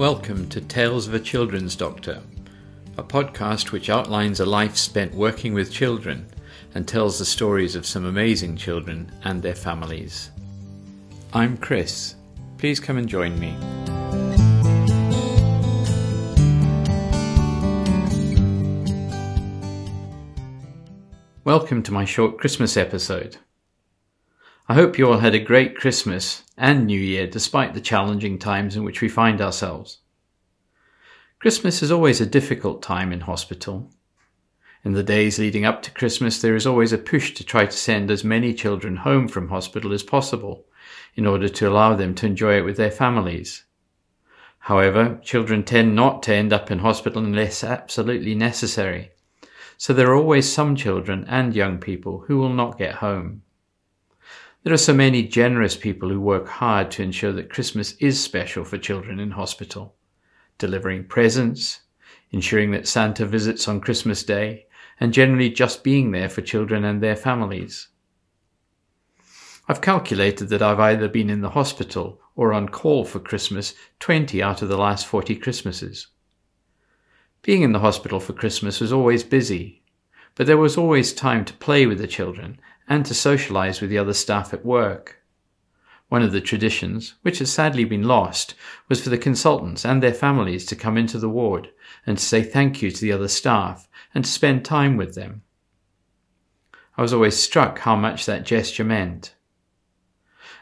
Welcome to Tales of a Children's Doctor, a podcast which outlines a life spent working with children and tells the stories of some amazing children and their families. I'm Chris. Please come and join me. Welcome to my short Christmas episode. I hope you all had a great Christmas and New Year despite the challenging times in which we find ourselves. Christmas is always a difficult time in hospital. In the days leading up to Christmas, there is always a push to try to send as many children home from hospital as possible in order to allow them to enjoy it with their families. However, children tend not to end up in hospital unless absolutely necessary, so there are always some children and young people who will not get home. There are so many generous people who work hard to ensure that Christmas is special for children in hospital, delivering presents, ensuring that Santa visits on Christmas Day, and generally just being there for children and their families. I've calculated that I've either been in the hospital or on call for Christmas 20 out of the last 40 Christmases. Being in the hospital for Christmas was always busy, but there was always time to play with the children and to socialize with the other staff at work. One of the traditions, which has sadly been lost, was for the consultants and their families to come into the ward and to say thank you to the other staff and to spend time with them. I was always struck how much that gesture meant.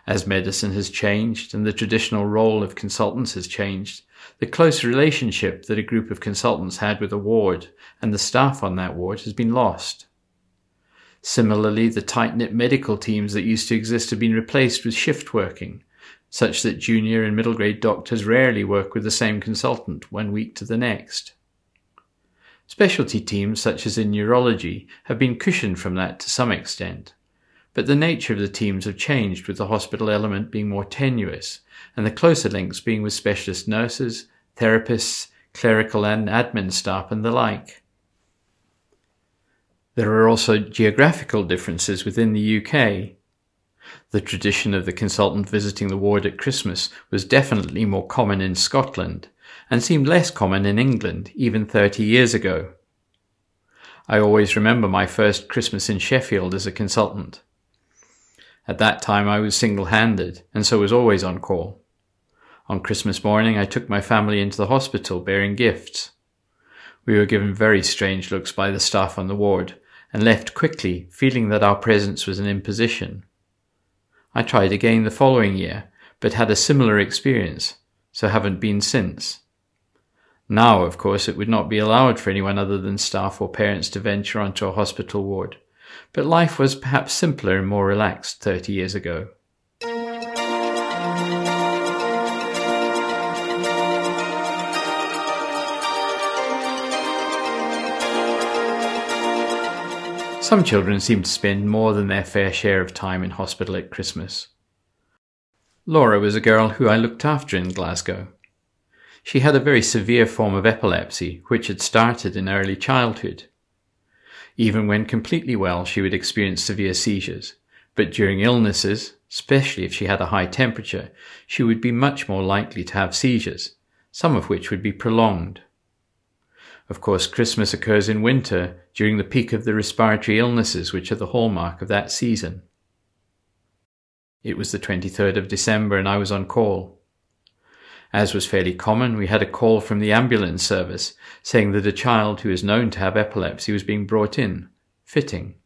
As medicine has changed and the traditional role of consultants has changed, the close relationship that a group of consultants had with a ward and the staff on that ward has been lost. Similarly, the tight knit medical teams that used to exist have been replaced with shift working, such that junior and middle grade doctors rarely work with the same consultant one week to the next. Specialty teams, such as in neurology, have been cushioned from that to some extent, but the nature of the teams have changed with the hospital element being more tenuous and the closer links being with specialist nurses, therapists, clerical and admin staff, and the like. There are also geographical differences within the UK. The tradition of the consultant visiting the ward at Christmas was definitely more common in Scotland and seemed less common in England even 30 years ago. I always remember my first Christmas in Sheffield as a consultant. At that time I was single handed and so was always on call. On Christmas morning I took my family into the hospital bearing gifts. We were given very strange looks by the staff on the ward and left quickly, feeling that our presence was an imposition. I tried again the following year, but had a similar experience, so haven't been since. Now, of course, it would not be allowed for anyone other than staff or parents to venture onto a hospital ward, but life was perhaps simpler and more relaxed 30 years ago. Some children seem to spend more than their fair share of time in hospital at Christmas. Laura was a girl who I looked after in Glasgow. She had a very severe form of epilepsy, which had started in early childhood. Even when completely well, she would experience severe seizures, but during illnesses, especially if she had a high temperature, she would be much more likely to have seizures, some of which would be prolonged. Of course, Christmas occurs in winter during the peak of the respiratory illnesses which are the hallmark of that season. It was the 23rd of December and I was on call. As was fairly common, we had a call from the ambulance service saying that a child who is known to have epilepsy was being brought in, fitting.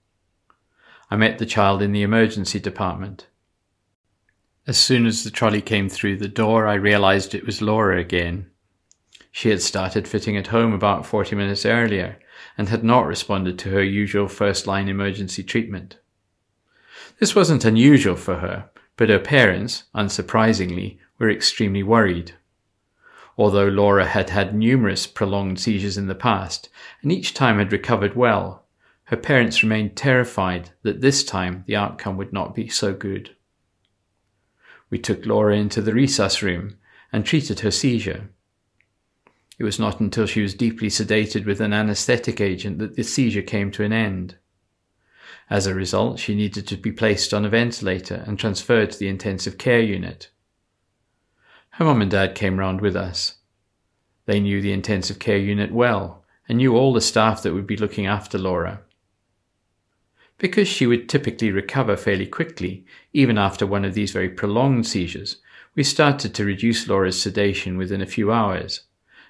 I met the child in the emergency department. As soon as the trolley came through the door, I realized it was Laura again. She had started fitting at home about 40 minutes earlier and had not responded to her usual first line emergency treatment. This wasn't unusual for her, but her parents, unsurprisingly, were extremely worried. Although Laura had had numerous prolonged seizures in the past and each time had recovered well, her parents remained terrified that this time the outcome would not be so good. We took Laura into the resus room and treated her seizure. It was not until she was deeply sedated with an anesthetic agent that the seizure came to an end. As a result, she needed to be placed on a ventilator and transferred to the intensive care unit. Her mum and dad came round with us. They knew the intensive care unit well and knew all the staff that would be looking after Laura. Because she would typically recover fairly quickly, even after one of these very prolonged seizures, we started to reduce Laura's sedation within a few hours,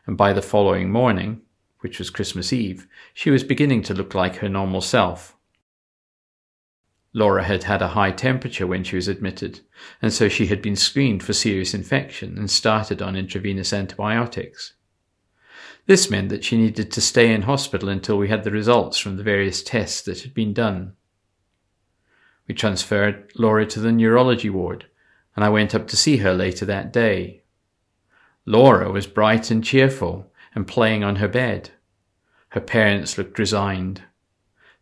and by the following morning, which was Christmas Eve, she was beginning to look like her normal self. Laura had had a high temperature when she was admitted, and so she had been screened for serious infection and started on intravenous antibiotics. This meant that she needed to stay in hospital until we had the results from the various tests that had been done. We transferred Laura to the neurology ward, and I went up to see her later that day. Laura was bright and cheerful and playing on her bed. Her parents looked resigned.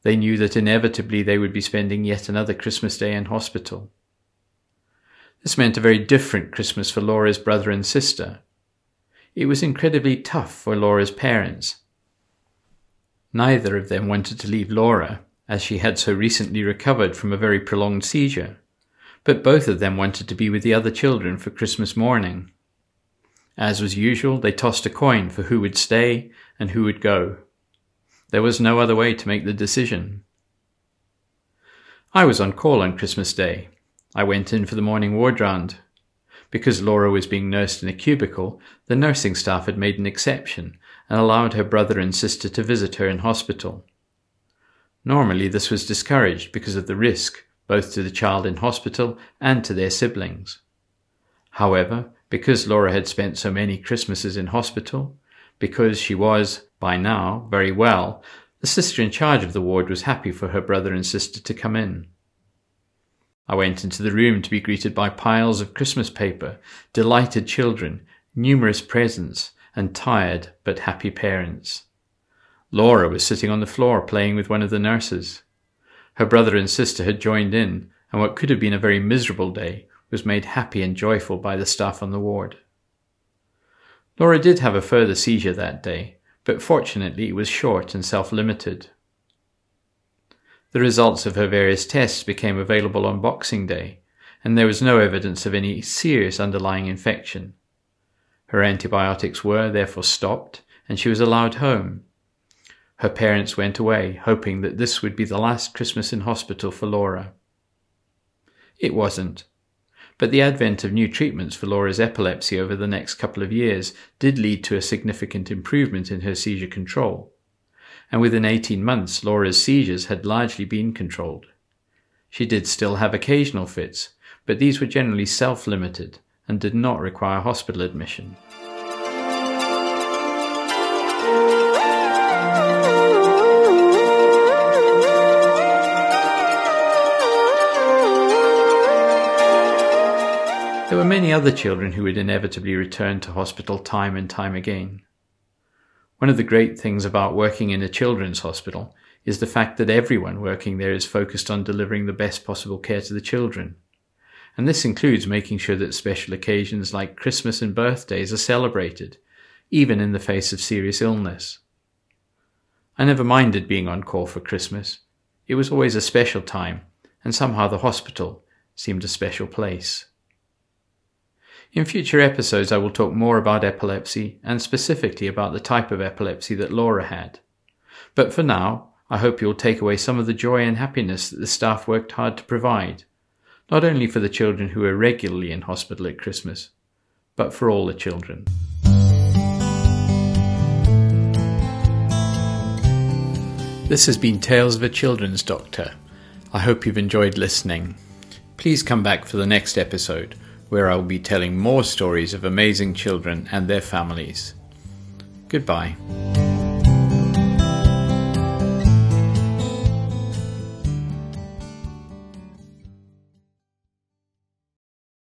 They knew that inevitably they would be spending yet another Christmas day in hospital. This meant a very different Christmas for Laura's brother and sister. It was incredibly tough for Laura's parents. Neither of them wanted to leave Laura, as she had so recently recovered from a very prolonged seizure, but both of them wanted to be with the other children for Christmas morning. As was usual, they tossed a coin for who would stay and who would go. There was no other way to make the decision. I was on call on Christmas Day. I went in for the morning ward round. Because Laura was being nursed in a cubicle, the nursing staff had made an exception and allowed her brother and sister to visit her in hospital. Normally, this was discouraged because of the risk, both to the child in hospital and to their siblings. However, because Laura had spent so many Christmases in hospital, because she was, by now, very well, the sister in charge of the ward was happy for her brother and sister to come in. I went into the room to be greeted by piles of Christmas paper, delighted children, numerous presents, and tired but happy parents. Laura was sitting on the floor playing with one of the nurses. Her brother and sister had joined in, and what could have been a very miserable day was made happy and joyful by the staff on the ward. Laura did have a further seizure that day, but fortunately it was short and self-limited. The results of her various tests became available on Boxing Day, and there was no evidence of any serious underlying infection. Her antibiotics were therefore stopped, and she was allowed home. Her parents went away, hoping that this would be the last Christmas in hospital for Laura. It wasn't, but the advent of new treatments for Laura's epilepsy over the next couple of years did lead to a significant improvement in her seizure control. And within 18 months, Laura's seizures had largely been controlled. She did still have occasional fits, but these were generally self limited and did not require hospital admission. There were many other children who would inevitably return to hospital time and time again. One of the great things about working in a children's hospital is the fact that everyone working there is focused on delivering the best possible care to the children. And this includes making sure that special occasions like Christmas and birthdays are celebrated, even in the face of serious illness. I never minded being on call for Christmas. It was always a special time, and somehow the hospital seemed a special place. In future episodes, I will talk more about epilepsy and specifically about the type of epilepsy that Laura had. But for now, I hope you'll take away some of the joy and happiness that the staff worked hard to provide, not only for the children who are regularly in hospital at Christmas, but for all the children. This has been Tales of a Children's Doctor. I hope you've enjoyed listening. Please come back for the next episode where I will be telling more stories of amazing children and their families. Goodbye.